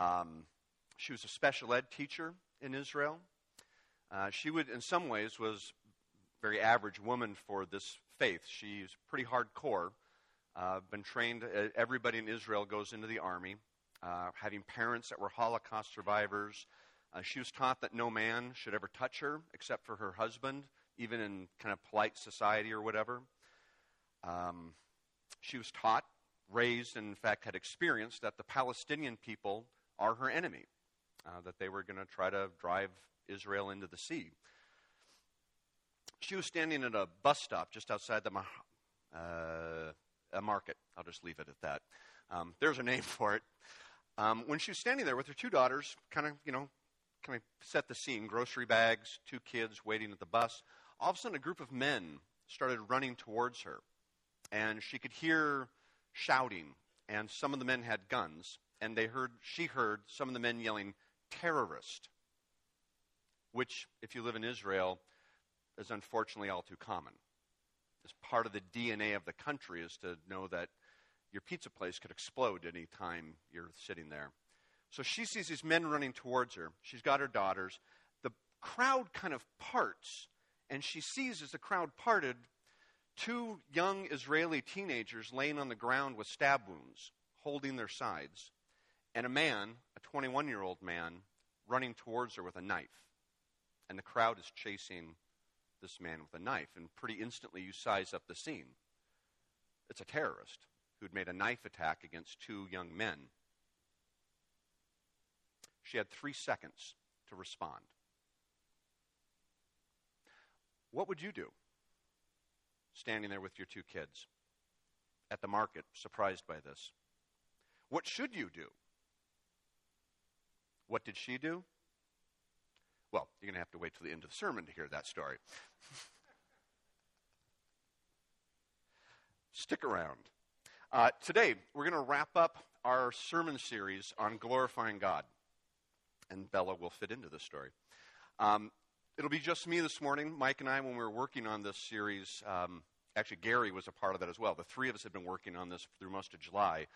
Um, she was a special ed teacher in Israel. Uh, she would, in some ways, was very average woman for this faith. She's pretty hardcore. Uh, been trained. Uh, everybody in Israel goes into the army. Uh, having parents that were Holocaust survivors. Uh, she was taught that no man should ever touch her except for her husband, even in kind of polite society or whatever. Um, she was taught, raised, and in fact had experienced that the Palestinian people are her enemy, uh, that they were going to try to drive Israel into the sea. She was standing at a bus stop just outside the uh, a market. I'll just leave it at that. Um, there's a name for it. Um, when she was standing there with her two daughters, kind of, you know, kind of set the scene grocery bags, two kids waiting at the bus, all of a sudden a group of men started running towards her. And she could hear shouting, and some of the men had guns, and they heard, she heard some of the men yelling, terrorist, which, if you live in Israel, is unfortunately all too common. As part of the DNA of the country is to know that your pizza place could explode any time you're sitting there. So she sees these men running towards her. She's got her daughters. The crowd kind of parts, and she sees as the crowd parted two young Israeli teenagers laying on the ground with stab wounds, holding their sides, and a man, a 21 year old man, running towards her with a knife. And the crowd is chasing this man with a knife. And pretty instantly, you size up the scene. It's a terrorist who'd made a knife attack against two young men. She had three seconds to respond. What would you do standing there with your two kids at the market, surprised by this? What should you do? What did she do? Well, you're going to have to wait till the end of the sermon to hear that story. Stick around. Uh, today, we're going to wrap up our sermon series on glorifying God. And Bella will fit into this story. Um, it'll be just me this morning. Mike and I, when we were working on this series, um, actually, Gary was a part of that as well. The three of us had been working on this through most of July.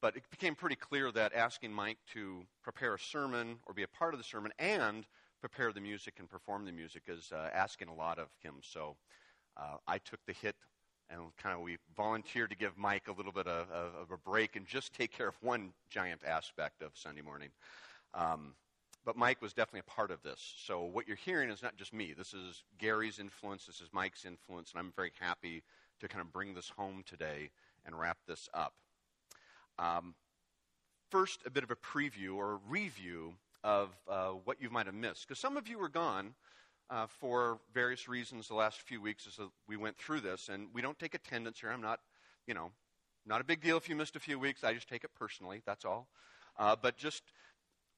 But it became pretty clear that asking Mike to prepare a sermon or be a part of the sermon and prepare the music and perform the music is uh, asking a lot of him. So uh, I took the hit and kind of we volunteered to give Mike a little bit of, of, of, a break and just take care of one giant aspect of Sunday morning. Um, but Mike was definitely a part of this. So what you're hearing is not just me. This is Gary's influence. This is Mike's influence, and I'm very happy to kind of bring this home today and wrap this up. Um, first, a bit of a preview or review of uh, what you might have missed, because some of you were gone uh, for various reasons the last few weeks as we went through this. And we don't take attendance here. I'm not, you know, not a big deal if you missed a few weeks. I just take it personally. That's all. Uh, but just,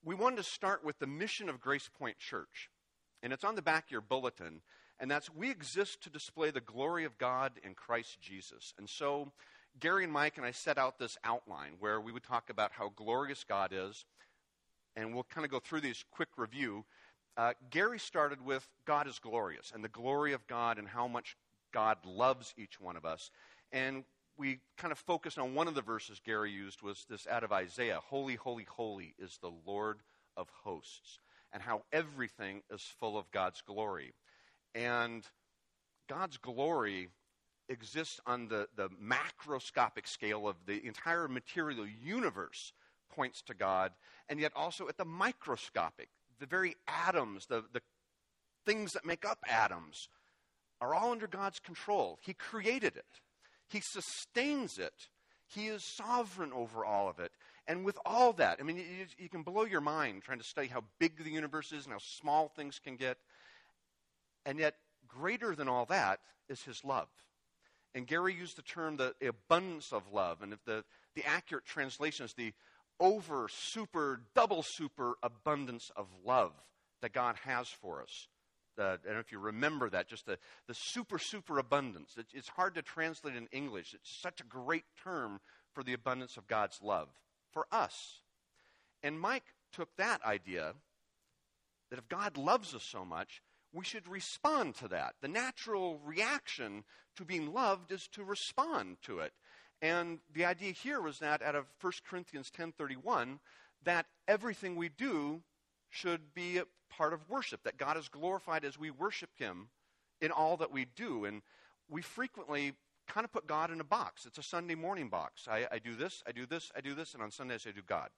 we wanted to start with the mission of Grace Point Church. And it's on the back of your bulletin. And that's we exist to display the glory of God in Christ Jesus. And so Gary and Mike and I set out this outline where we would talk about how glorious God is. And we'll kind of go through these quick review. Uh, Gary started with God is glorious and the glory of God and how much God loves each one of us. And we kind of focused on one of the verses Gary used was this out of Isaiah Holy, holy, holy is the Lord of hosts, and how everything is full of God's glory. And God's glory exists on the, the macroscopic scale of the entire material universe points to God, and yet also at the microscopic, the very atoms, the, the things that make up atoms, are all under God's control. He created it, He sustains it, He is sovereign over all of it. And with all that, I mean, you, you can blow your mind trying to study how big the universe is and how small things can get. And yet, greater than all that is His love. And Gary used the term the abundance of love. And if the, the accurate translation is the over, super, double super abundance of love that God has for us. Uh, and if you remember that, just the, the super, super abundance. It, it's hard to translate in English. It's such a great term for the abundance of God's love for us. And Mike took that idea that if God loves us so much, we should respond to that. The natural reaction to being loved is to respond to it. And the idea here was that out of 1 Corinthians 10:31 that everything we do should be a part of worship, that God is glorified as we worship Him in all that we do. And we frequently kind of put God in a box. It's a Sunday morning box. I, I do this, I do this, I do this, and on Sundays I do God.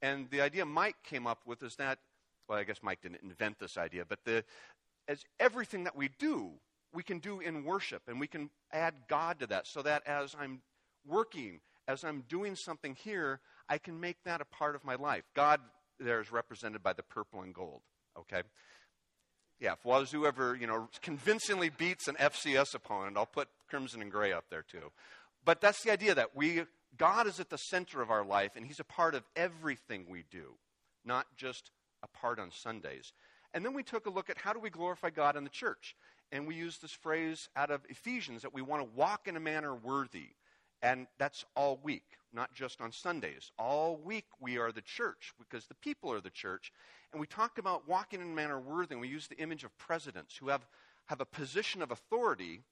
And the idea Mike came up with is that, well, I guess Mike didn't invent this idea, but the, as everything that we do, we can do in worship, and we can add God to that, so that as I'm working, as I'm doing something here, I can make that a part of my life. God there is represented by the purple and gold. Okay? Yeah, if Wazzu ever, you know, convincingly beats an FCS opponent, I'll put crimson and gray up there too. But that's the idea that we God is at the center of our life and he's a part of everything we do, not just a part on Sundays. And then we took a look at how do we glorify God in the church? And we used this phrase out of Ephesians that we want to walk in a manner worthy. And that's all week, not just on Sundays. All week we are the church because the people are the church. And we talked about walking in a manner worthy, and we use the image of presidents who have, have a position of authority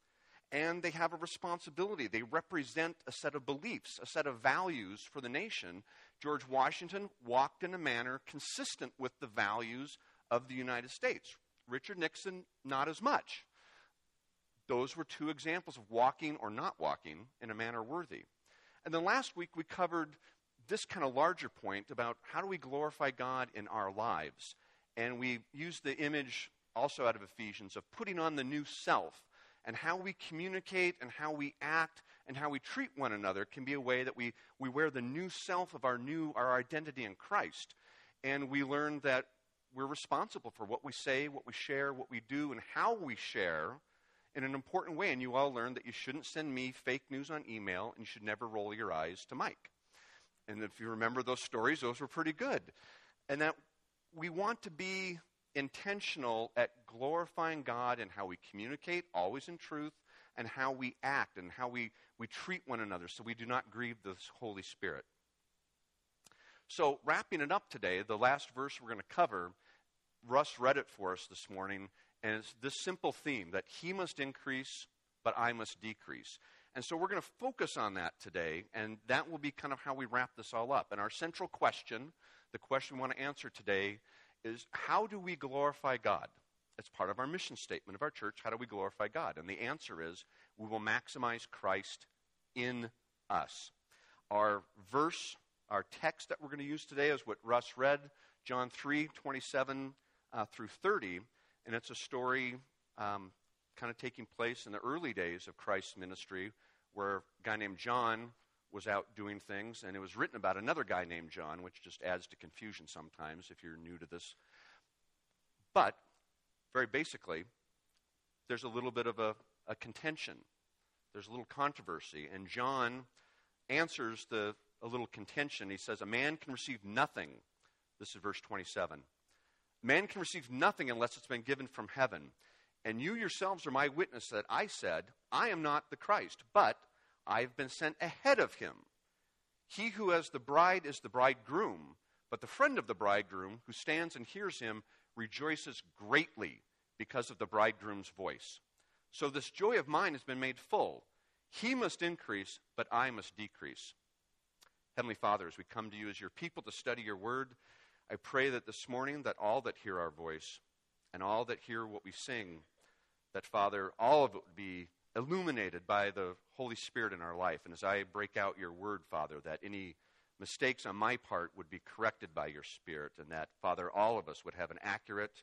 and they have a responsibility. They represent a set of beliefs, a set of values for the nation. George Washington walked in a manner consistent with the values of the United States. Richard Nixon, not as much. Those were two examples of walking or not walking in a manner worthy. And then last week we covered this kind of larger point about how do we glorify God in our lives. And we used the image also out of Ephesians of putting on the new self and how we communicate and how we act and how we treat one another can be a way that we, we wear the new self of our new our identity in Christ. And we learn that we're responsible for what we say, what we share, what we do, and how we share in an important way. And you all learned that you shouldn't send me fake news on email and you should never roll your eyes to Mike. And if you remember those stories, those were pretty good. And that we want to be intentional at glorifying God and how we communicate, always in truth, and how we act and how we, we treat one another so we do not grieve the Holy Spirit. So, wrapping it up today, the last verse we're going to cover, Russ read it for us this morning, and it's this simple theme that he must increase, but I must decrease. And so we're going to focus on that today, and that will be kind of how we wrap this all up. And our central question, the question we want to answer today, is how do we glorify God? It's part of our mission statement of our church. How do we glorify God? And the answer is we will maximize Christ in us. Our verse, our text that we're going to use today is what Russ read, John 3 27 uh, through 30. And it's a story um, kind of taking place in the early days of Christ's ministry where a guy named John was out doing things, and it was written about another guy named John, which just adds to confusion sometimes if you're new to this. But, very basically, there's a little bit of a, a contention. There's a little controversy, and John answers the a little contention. He says, A man can receive nothing. This is verse 27. Man can receive nothing unless it's been given from heaven. And you yourselves are my witness that I said, I am not the Christ, but I've been sent ahead of him. He who has the bride is the bridegroom, but the friend of the bridegroom who stands and hears him rejoices greatly because of the bridegroom's voice. So this joy of mine has been made full. He must increase, but I must decrease. Heavenly Father, as we come to you as your people to study your word, I pray that this morning that all that hear our voice and all that hear what we sing, that Father, all of it would be illuminated by the Holy Spirit in our life. And as I break out your word, Father, that any mistakes on my part would be corrected by your Spirit, and that, Father, all of us would have an accurate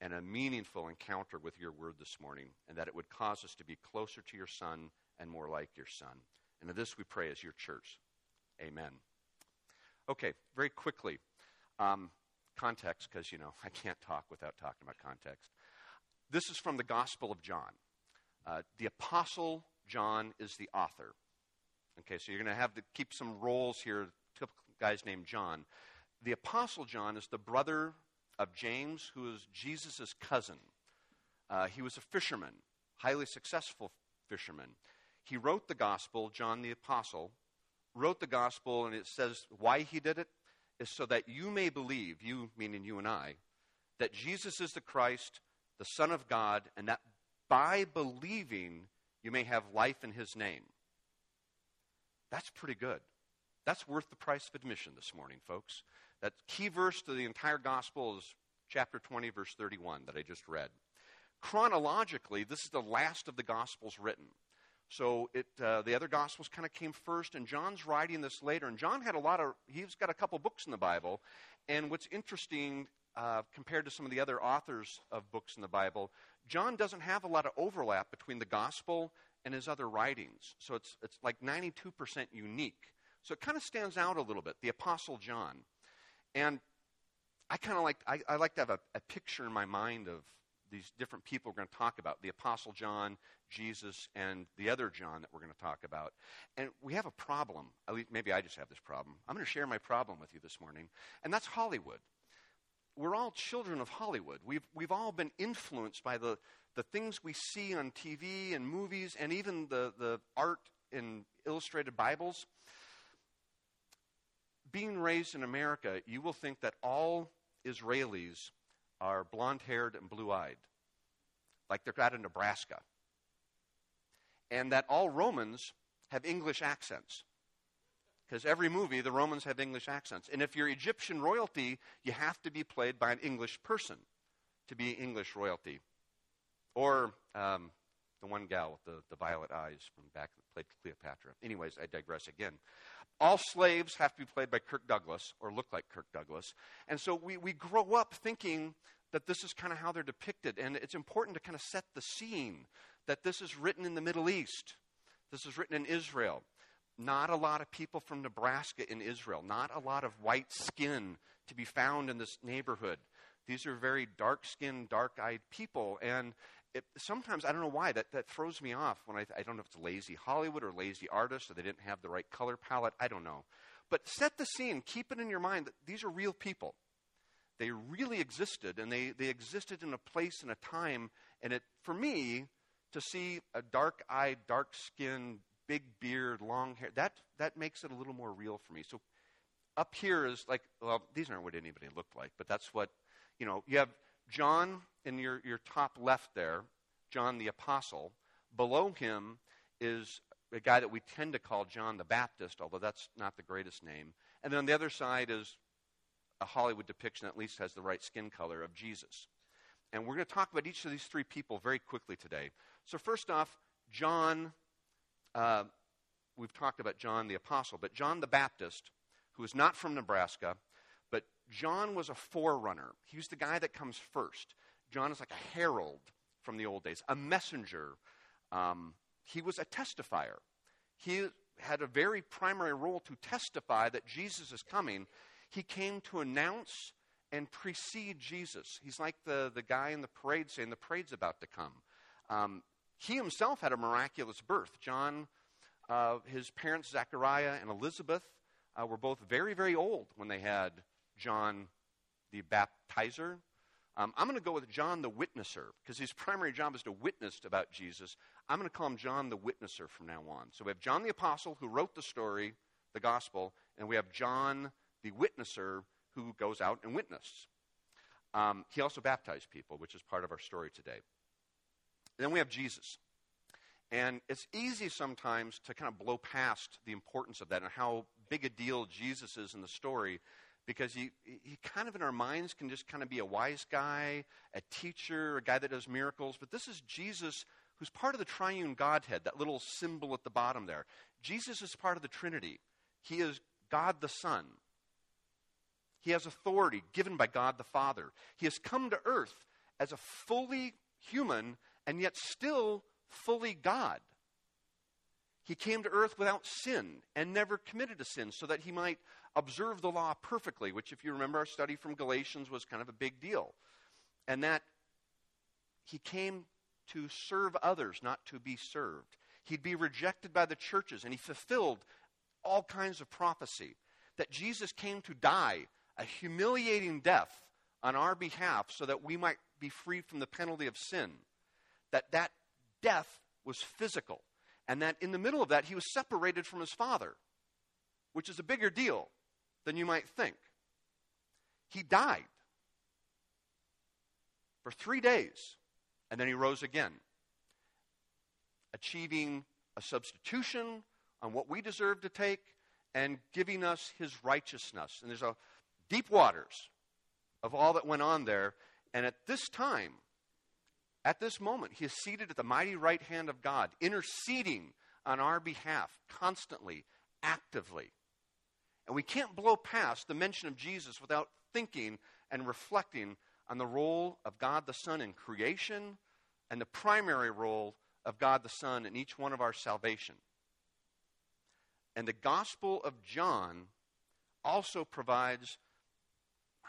and a meaningful encounter with your word this morning, and that it would cause us to be closer to your Son and more like your Son. And of this we pray as your church. Amen. Okay, very quickly. Um, context, because, you know, I can't talk without talking about context. This is from the Gospel of John. Uh, the Apostle John is the author. Okay, so you're going to have to keep some roles here. Typical guy's named John. The Apostle John is the brother of James, who is Jesus' cousin. Uh, he was a fisherman, highly successful fisherman. He wrote the gospel, John the Apostle, wrote the gospel, and it says why he did it is so that you may believe, you meaning you and I, that Jesus is the Christ, the Son of God, and that by believing you may have life in his name. That's pretty good. That's worth the price of admission this morning, folks. That key verse to the entire gospel is chapter 20, verse 31 that I just read. Chronologically, this is the last of the gospels written. So it, uh, the other gospels kind of came first, and John's writing this later. And John had a lot of, he's got a couple books in the Bible. And what's interesting uh, compared to some of the other authors of books in the Bible, John doesn't have a lot of overlap between the gospel and his other writings. So it's, it's like 92% unique. So it kind of stands out a little bit, the Apostle John. And I kind of like, I, I, like to have a, a picture in my mind of these different people we're going to talk about the Apostle John, Jesus, and the other John that we're going to talk about. And we have a problem. At least maybe I just have this problem. I'm going to share my problem with you this morning, and that's Hollywood. We're all children of Hollywood. We've, we've all been influenced by the, the things we see on TV and movies and even the, the art in illustrated Bibles. Being raised in America, you will think that all Israelis are blonde haired and blue eyed, like they're out of Nebraska. And that all Romans have English accents. Because every movie, the Romans have English accents. And if you're Egyptian royalty, you have to be played by an English person to be English royalty. Or um, the one gal with the, the violet eyes from back that played Cleopatra. Anyways, I digress again. All slaves have to be played by Kirk Douglas or look like Kirk Douglas. And so we, we grow up thinking that this is kind of how they're depicted. And it's important to kind of set the scene that this is written in the Middle East. This is written in Israel. Not a lot of people from Nebraska in Israel. Not a lot of white skin to be found in this neighborhood. These are very dark skinned, dark eyed people. And it, sometimes, I don't know why, that, that throws me off when I, I don't know if it's lazy Hollywood or lazy artists or they didn't have the right color palette. I don't know. But set the scene. Keep it in your mind that these are real people. They really existed, and they, they existed in a place and a time. And it, for me, to see a dark eyed, dark skinned, big beard, long hair, that, that makes it a little more real for me. So up here is like, well, these aren't what anybody looked like, but that's what, you know, you have John in your, your top left there, John the Apostle. Below him is a guy that we tend to call John the Baptist, although that's not the greatest name. And then on the other side is a Hollywood depiction that at least has the right skin color of Jesus. And we're going to talk about each of these three people very quickly today. So, first off, John, uh, we've talked about John the Apostle, but John the Baptist, who is not from Nebraska, but John was a forerunner. He was the guy that comes first. John is like a herald from the old days, a messenger. Um, he was a testifier. He had a very primary role to testify that Jesus is coming. He came to announce and precede Jesus. He's like the, the guy in the parade saying the parade's about to come. Um, he himself had a miraculous birth. John, uh, his parents, Zechariah and Elizabeth, uh, were both very, very old when they had John the baptizer. Um, I'm going to go with John the witnesser because his primary job is to witness about Jesus. I'm going to call him John the witnesser from now on. So we have John the apostle who wrote the story, the gospel, and we have John the witnesser who goes out and witnesses. Um, he also baptized people, which is part of our story today. Then we have Jesus. And it's easy sometimes to kind of blow past the importance of that and how big a deal Jesus is in the story because he, he kind of in our minds can just kind of be a wise guy, a teacher, a guy that does miracles. But this is Jesus who's part of the triune Godhead, that little symbol at the bottom there. Jesus is part of the Trinity. He is God the Son. He has authority given by God the Father. He has come to earth as a fully human and yet still fully God. He came to earth without sin and never committed a sin so that he might observe the law perfectly, which, if you remember our study from Galatians, was kind of a big deal. And that he came to serve others, not to be served. He'd be rejected by the churches, and he fulfilled all kinds of prophecy. That Jesus came to die a humiliating death on our behalf so that we might be free from the penalty of sin. That that death was physical. And that in the middle of that, he was separated from his father, which is a bigger deal than you might think. He died for three days, and then he rose again, achieving a substitution on what we deserve to take and giving us his righteousness. And there's a deep waters of all that went on there. And at this time, at this moment, he is seated at the mighty right hand of God, interceding on our behalf constantly, actively. And we can't blow past the mention of Jesus without thinking and reflecting on the role of God the Son in creation and the primary role of God the Son in each one of our salvation. And the Gospel of John also provides,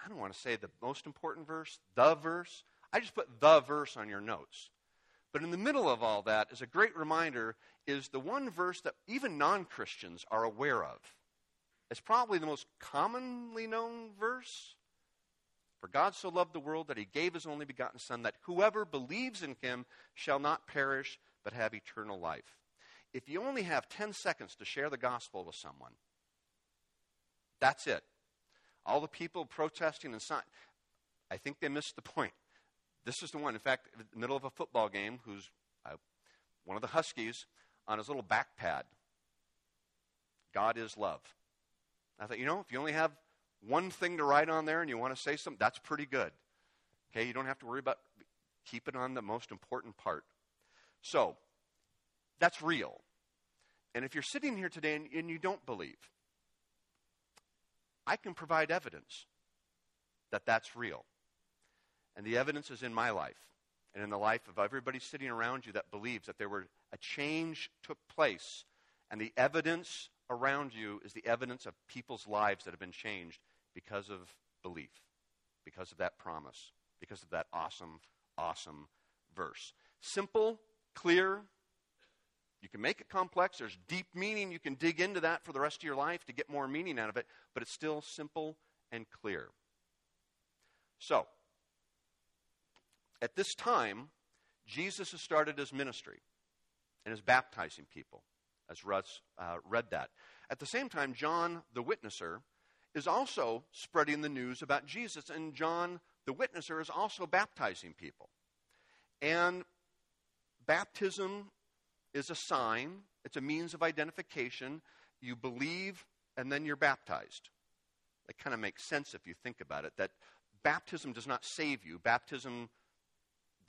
I don't want to say the most important verse, the verse. I just put the verse on your notes. But in the middle of all that is a great reminder is the one verse that even non Christians are aware of. It's probably the most commonly known verse. For God so loved the world that he gave his only begotten Son, that whoever believes in him shall not perish, but have eternal life. If you only have 10 seconds to share the gospel with someone, that's it. All the people protesting and sign, I think they missed the point. This is the one, in fact, in the middle of a football game, who's uh, one of the Huskies on his little back pad. God is love. I thought, you know, if you only have one thing to write on there and you want to say something, that's pretty good. Okay, you don't have to worry about keep it on the most important part. So, that's real. And if you're sitting here today and, and you don't believe, I can provide evidence that that's real. And the evidence is in my life and in the life of everybody sitting around you that believes that there were a change took place and the evidence around you is the evidence of people's lives that have been changed because of belief, because of that promise, because of that awesome, awesome verse. Simple, clear. You can make it complex. There's deep meaning. You can dig into that for the rest of your life to get more meaning out of it, but it's still simple and clear. So, at this time, Jesus has started his ministry and is baptizing people, as Russ uh, read that. At the same time, John the Witnesser is also spreading the news about Jesus, and John the Witnesser is also baptizing people. And baptism is a sign, it's a means of identification. You believe, and then you're baptized. It kind of makes sense if you think about it that baptism does not save you. Baptism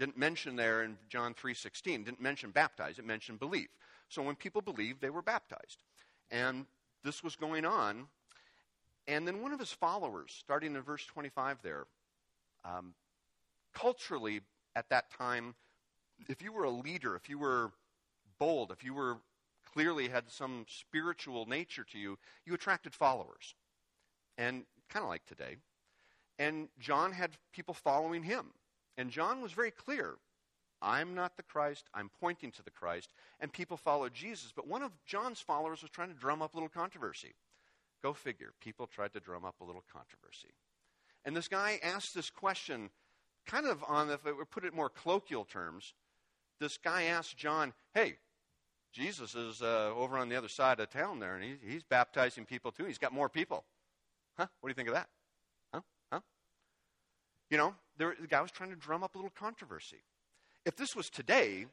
didn't mention there in John 3:16 didn't mention baptize it mentioned believe so when people believed they were baptized and this was going on and then one of his followers starting in verse 25 there um, culturally at that time if you were a leader if you were bold. If you were clearly had some spiritual nature to you you attracted followers. And kind of like today. And john had people following him. And John was very clear. I'm not the Christ, I'm pointing to the Christ, and people followed Jesus. But one of John's followers was trying to drum up a little controversy. Go figure, people tried to drum up a little controversy. And this guy asked this question, kind of on, if I we put it more colloquial terms, this guy asked John, Hey, Jesus is uh, over on the other side of town there, and he, he's baptizing people too. He's got more people. Huh? What do you think of that? Huh? Huh? You know, there, the guy was trying to drum up a little controversy. If this was today,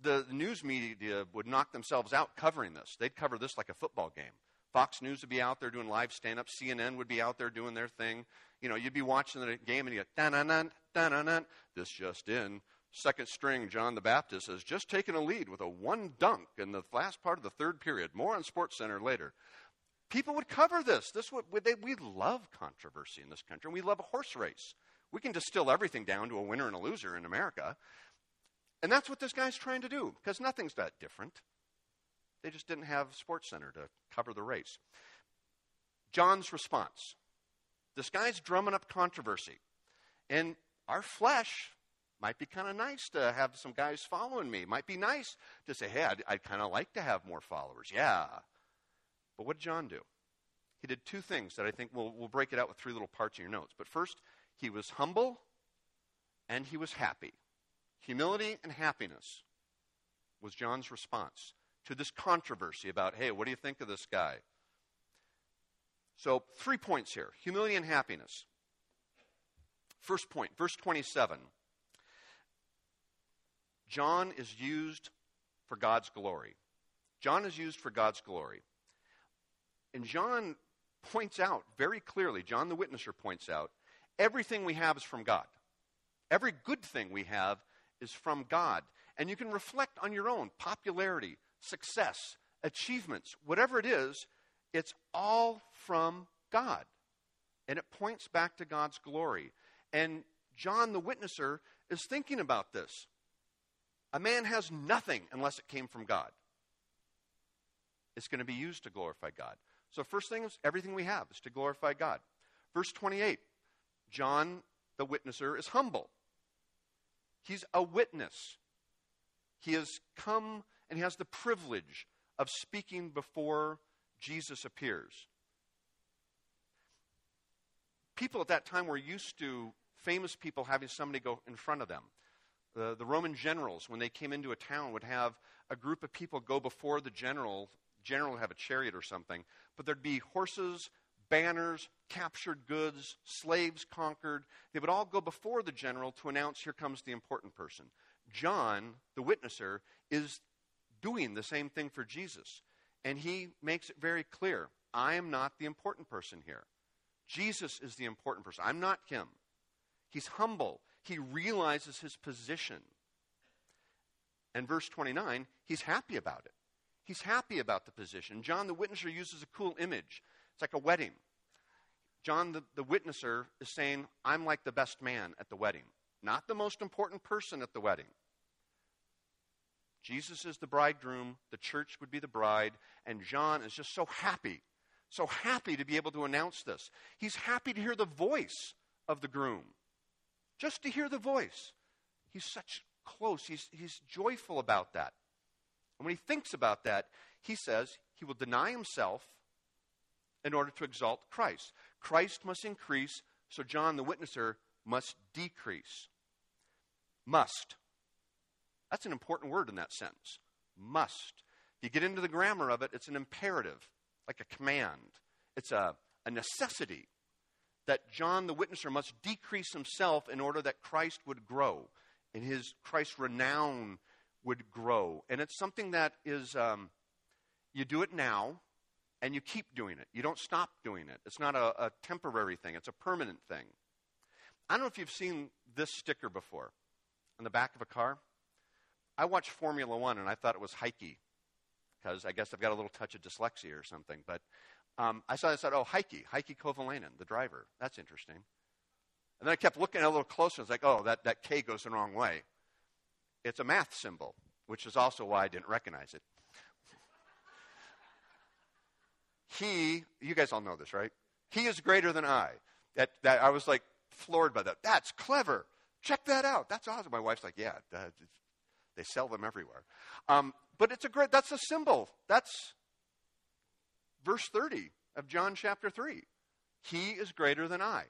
the, the news media would knock themselves out covering this. They'd cover this like a football game. Fox News would be out there doing live stand up. CNN would be out there doing their thing. You know, you'd be watching the game and you go, da na na na This just in. Second string John the Baptist has just taken a lead with a one dunk in the last part of the third period. More on Sports Center later. People would cover this. This would, they, we love controversy in this country, we love a horse race. We can distill everything down to a winner and a loser in America. And that's what this guy's trying to do, because nothing's that different. They just didn't have Sports Center to cover the race. John's response this guy's drumming up controversy. And our flesh might be kind of nice to have some guys following me. Might be nice to say, hey, I'd, I'd kind of like to have more followers. Yeah. But what did John do? He did two things that I think we'll, we'll break it out with three little parts in your notes. But first, he was humble and he was happy. Humility and happiness was John's response to this controversy about, hey, what do you think of this guy? So, three points here humility and happiness. First point, verse 27. John is used for God's glory. John is used for God's glory. And John points out very clearly, John the Witnesser points out, everything we have is from God. Every good thing we have is from God. And you can reflect on your own popularity, success, achievements, whatever it is, it's all from God. And it points back to God's glory. And John the Witnesser is thinking about this. A man has nothing unless it came from God. It's going to be used to glorify God. So, first thing is everything we have is to glorify God. Verse 28 John the Witnesser is humble. He's a witness. He has come and he has the privilege of speaking before Jesus appears. People at that time were used to famous people having somebody go in front of them. The, the Roman generals, when they came into a town, would have a group of people go before the general. General would have a chariot or something, but there'd be horses, banners, captured goods, slaves conquered. They would all go before the general to announce, here comes the important person. John, the witnesser, is doing the same thing for Jesus. And he makes it very clear I am not the important person here. Jesus is the important person. I'm not him. He's humble, he realizes his position. And verse 29, he's happy about it. He's happy about the position. John the Witnesser uses a cool image. It's like a wedding. John the, the Witnesser is saying, I'm like the best man at the wedding, not the most important person at the wedding. Jesus is the bridegroom, the church would be the bride, and John is just so happy, so happy to be able to announce this. He's happy to hear the voice of the groom, just to hear the voice. He's such close, he's, he's joyful about that. And when he thinks about that, he says he will deny himself in order to exalt Christ. Christ must increase, so John the witnesser must decrease. Must. That's an important word in that sentence. Must. If you get into the grammar of it, it's an imperative, like a command. It's a, a necessity that John the witnesser must decrease himself in order that Christ would grow and his Christ's renown would grow. And it's something that is, um, you do it now and you keep doing it. You don't stop doing it. It's not a, a temporary thing, it's a permanent thing. I don't know if you've seen this sticker before on the back of a car. I watched Formula One and I thought it was Heikki because I guess I've got a little touch of dyslexia or something. But um, I saw, I said, oh, Heike, Heikki Kovalainen, the driver. That's interesting. And then I kept looking a little closer. I was like, oh, that, that K goes the wrong way. It's a math symbol, which is also why I didn't recognize it. he, you guys all know this, right? He is greater than I. That, that I was like floored by that. That's clever. Check that out. That's awesome. My wife's like, yeah, they sell them everywhere. Um, but it's a great, that's a symbol. That's verse 30 of John chapter 3. He is greater than I.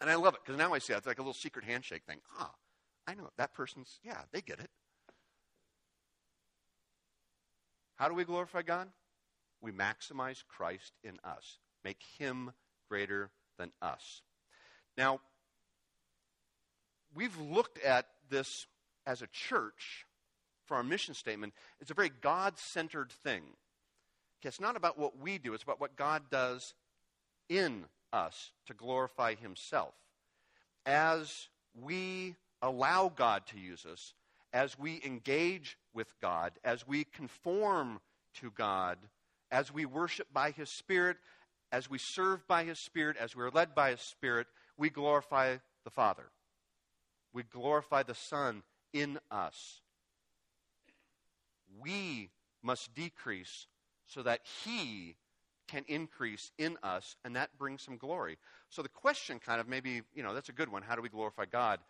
And I love it because now I see it. It's like a little secret handshake thing. Ah, I know that person's, yeah, they get it. How do we glorify God? we maximize Christ in us, make him greater than us. Now, we've looked at this as a church for our mission statement. It's a very God centered thing. It's not about what we do, it's about what God does in us to glorify himself. As we allow God to use us, as we engage with God, as we conform to God, as we worship by His Spirit, as we serve by His Spirit, as we're led by His Spirit, we glorify the Father. We glorify the Son in us. We must decrease so that He can increase in us, and that brings some glory. So the question kind of maybe, you know, that's a good one. How do we glorify God?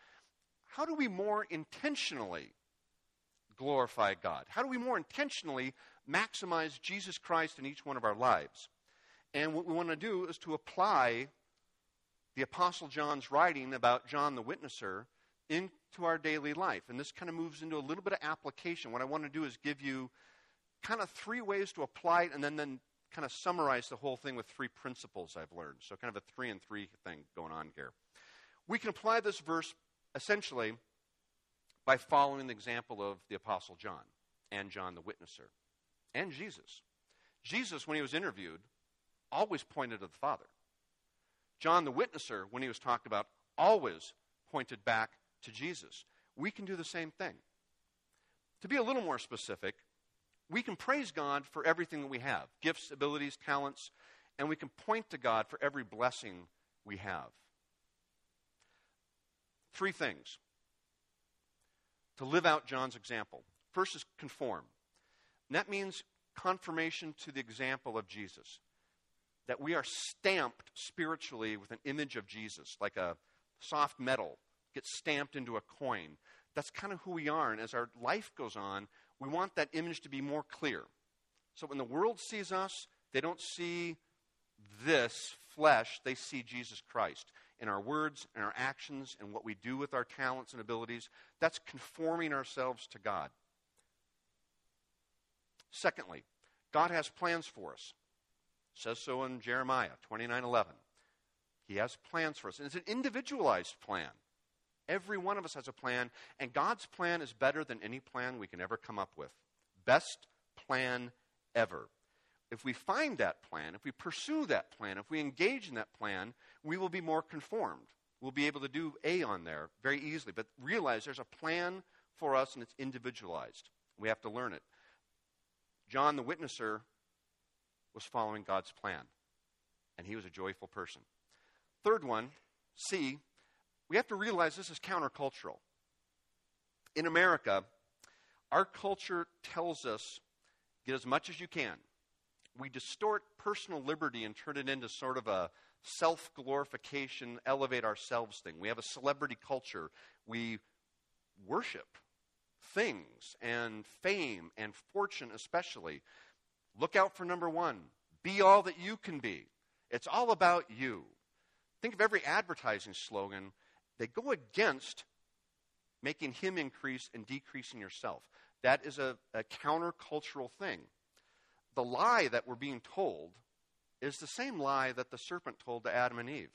How do we more intentionally glorify God? How do we more intentionally maximize Jesus Christ in each one of our lives. And what we want to do is to apply the Apostle John's writing about John the Witnesser into our daily life. And this kind of moves into a little bit of application. What I want to do is give you kind of three ways to apply it and then, then kind of summarize the whole thing with three principles I've learned. So, kind of a three and three thing going on here. We can apply this verse essentially by following the example of the Apostle John and John the Witnesser and Jesus. Jesus, when he was interviewed, always pointed to the Father. John the Witnesser, when he was talked about, always pointed back to Jesus. We can do the same thing. To be a little more specific, we can praise God for everything that we have gifts, abilities, talents, and we can point to God for every blessing we have. Three things to live out John's example. First is conform. And that means confirmation to the example of Jesus. That we are stamped spiritually with an image of Jesus, like a soft metal gets stamped into a coin. That's kind of who we are. And as our life goes on, we want that image to be more clear. So when the world sees us, they don't see this flesh, they see Jesus Christ in our words and our actions and what we do with our talents and abilities. That's conforming ourselves to God. Secondly, God has plans for us. It says so in Jeremiah 29:11. He has plans for us, and it's an individualized plan. Every one of us has a plan, and God's plan is better than any plan we can ever come up with. Best plan ever. If we find that plan, if we pursue that plan, if we engage in that plan, we will be more conformed. We'll be able to do A on there very easily. But realize there's a plan for us and it's individualized. We have to learn it. John the Witnesser was following God's plan, and he was a joyful person. Third one, C, we have to realize this is countercultural. In America, our culture tells us get as much as you can. We distort personal liberty and turn it into sort of a self glorification, elevate ourselves thing. We have a celebrity culture. We worship things and fame and fortune, especially. Look out for number one be all that you can be. It's all about you. Think of every advertising slogan they go against making him increase and decreasing yourself. That is a, a countercultural thing. The lie that we're being told is the same lie that the serpent told to Adam and Eve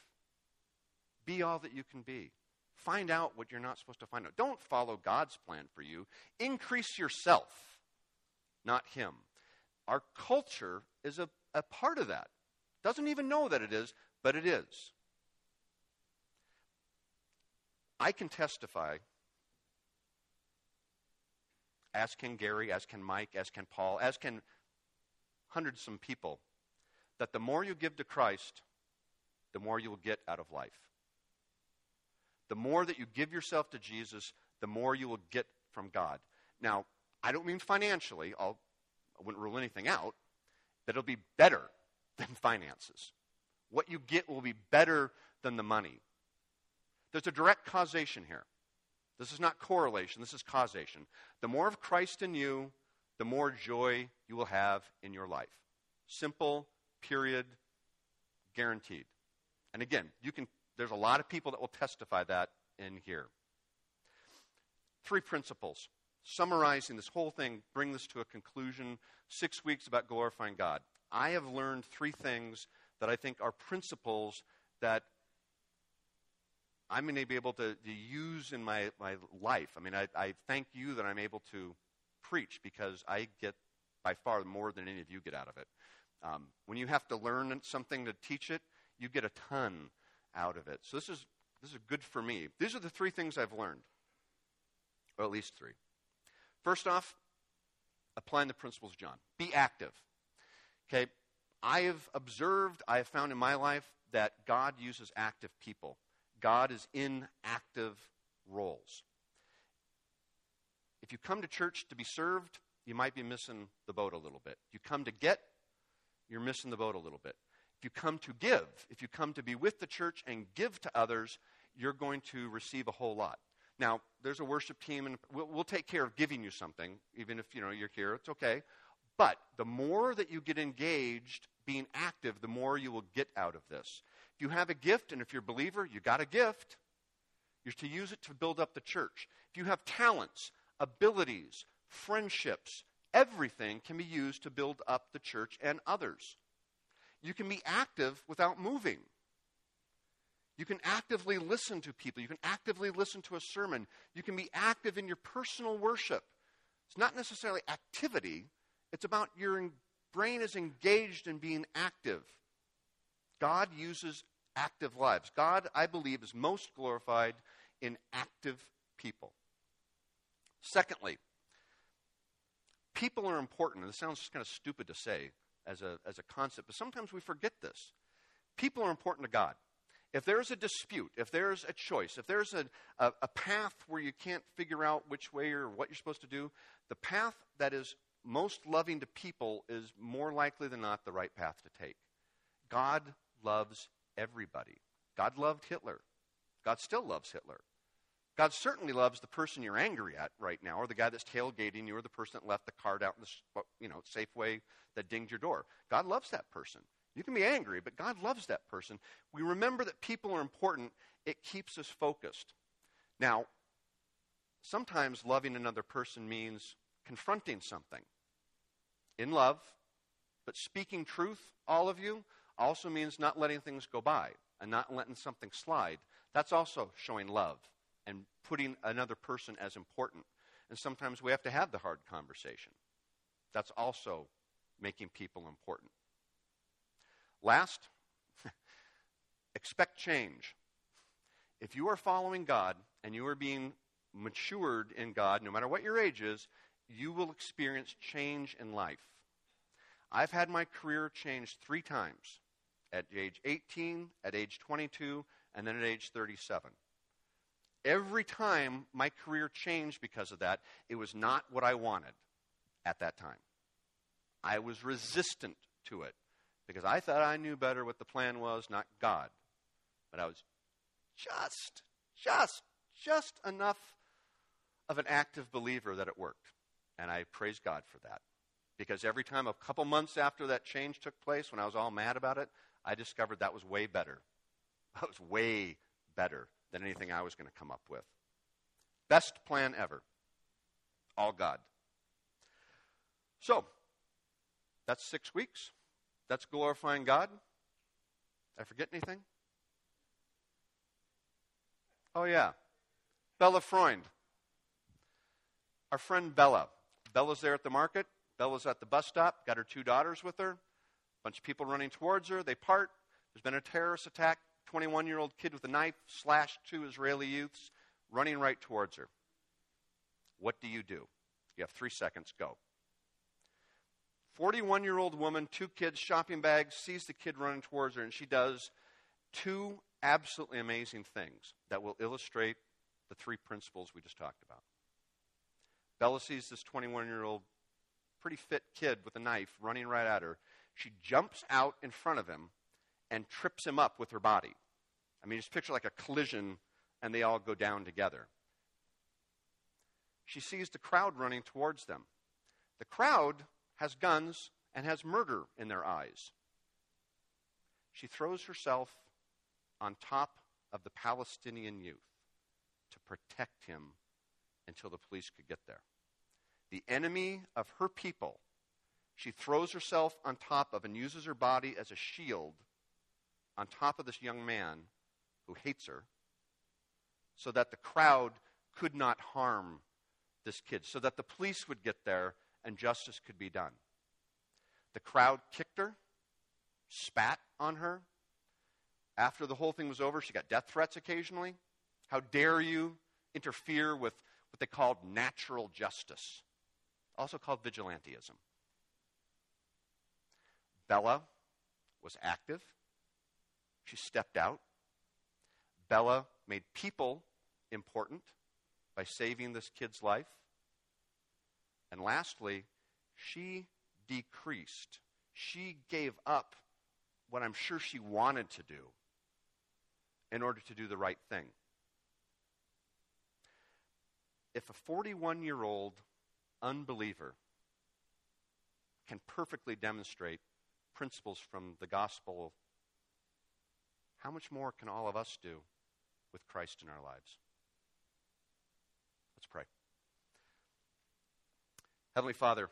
be all that you can be. Find out what you're not supposed to find out. Don't follow God's plan for you. Increase yourself, not Him. Our culture is a, a part of that. Doesn't even know that it is, but it is. I can testify, as can Gary, as can Mike, as can Paul, as can hundreds of people, that the more you give to Christ, the more you will get out of life. The more that you give yourself to Jesus, the more you will get from God. Now, I don't mean financially, I'll, I wouldn't rule anything out, but it'll be better than finances. What you get will be better than the money. There's a direct causation here. This is not correlation, this is causation. The more of Christ in you, the more joy you will have in your life. Simple, period, guaranteed. And again, you can there's a lot of people that will testify that in here. Three principles. Summarizing this whole thing, bring this to a conclusion. Six weeks about glorifying God. I have learned three things that I think are principles that I'm going to be able to, to use in my, my life. I mean, I, I thank you that I'm able to preach because I get by far more than any of you get out of it. Um, when you have to learn something to teach it, you get a ton out of it. So this is this is good for me. These are the three things I've learned, or at least three. First off, applying the principles of John. Be active. Okay, I have observed, I have found in my life that God uses active people. God is in active roles. If you come to church to be served, you might be missing the boat a little bit. If you come to get, you're missing the boat a little bit. If you come to give, if you come to be with the church and give to others, you're going to receive a whole lot. Now, there's a worship team, and we'll, we'll take care of giving you something, even if you know you're here. It's okay. But the more that you get engaged, being active, the more you will get out of this you have a gift, and if you're a believer, you got a gift, you're to use it to build up the church. If you have talents, abilities, friendships, everything can be used to build up the church and others. You can be active without moving. You can actively listen to people. You can actively listen to a sermon. You can be active in your personal worship. It's not necessarily activity, it's about your brain is engaged in being active God uses active lives. God, I believe, is most glorified in active people. Secondly, people are important. And This sounds just kind of stupid to say as a, as a concept, but sometimes we forget this. People are important to God. If there's a dispute, if there's a choice, if there's a, a, a path where you can't figure out which way or what you're supposed to do, the path that is most loving to people is more likely than not the right path to take. God loves everybody. God loved Hitler. God still loves Hitler. God certainly loves the person you're angry at right now, or the guy that's tailgating you, or the person that left the card out in the you know Safeway that dinged your door. God loves that person. You can be angry, but God loves that person. We remember that people are important. It keeps us focused. Now, sometimes loving another person means confronting something in love, but speaking truth, all of you, also means not letting things go by and not letting something slide. That's also showing love and putting another person as important. And sometimes we have to have the hard conversation. That's also making people important. Last, expect change. If you are following God and you are being matured in God, no matter what your age is, you will experience change in life. I've had my career changed three times at age 18, at age 22, and then at age 37. Every time my career changed because of that, it was not what I wanted at that time. I was resistant to it because I thought I knew better what the plan was, not God. But I was just, just, just enough of an active believer that it worked. And I praise God for that. Because every time, a couple months after that change took place, when I was all mad about it, I discovered that was way better. That was way better than anything I was going to come up with. Best plan ever. All God. So, that's six weeks. That's glorifying God. Did I forget anything? Oh, yeah. Bella Freund. Our friend Bella. Bella's there at the market. Bella's at the bus stop, got her two daughters with her. A bunch of people running towards her. They part. There's been a terrorist attack. 21 year old kid with a knife slashed two Israeli youths running right towards her. What do you do? You have three seconds. Go. 41 year old woman, two kids, shopping bags, sees the kid running towards her, and she does two absolutely amazing things that will illustrate the three principles we just talked about. Bella sees this 21 year old, pretty fit kid with a knife running right at her. She jumps out in front of him and trips him up with her body. I mean, just picture like a collision and they all go down together. She sees the crowd running towards them. The crowd has guns and has murder in their eyes. She throws herself on top of the Palestinian youth to protect him until the police could get there. The enemy of her people, she throws herself on top of and uses her body as a shield on top of this young man who hates her so that the crowd could not harm this kid, so that the police would get there and justice could be done. The crowd kicked her, spat on her. After the whole thing was over, she got death threats occasionally. How dare you interfere with what they called natural justice, also called vigilantism. Bella was active. She stepped out. Bella made people important by saving this kid's life. And lastly, she decreased. She gave up what I'm sure she wanted to do in order to do the right thing. If a 41 year old unbeliever can perfectly demonstrate principles from the gospel, how much more can all of us do with Christ in our lives? Let's pray. Heavenly Father,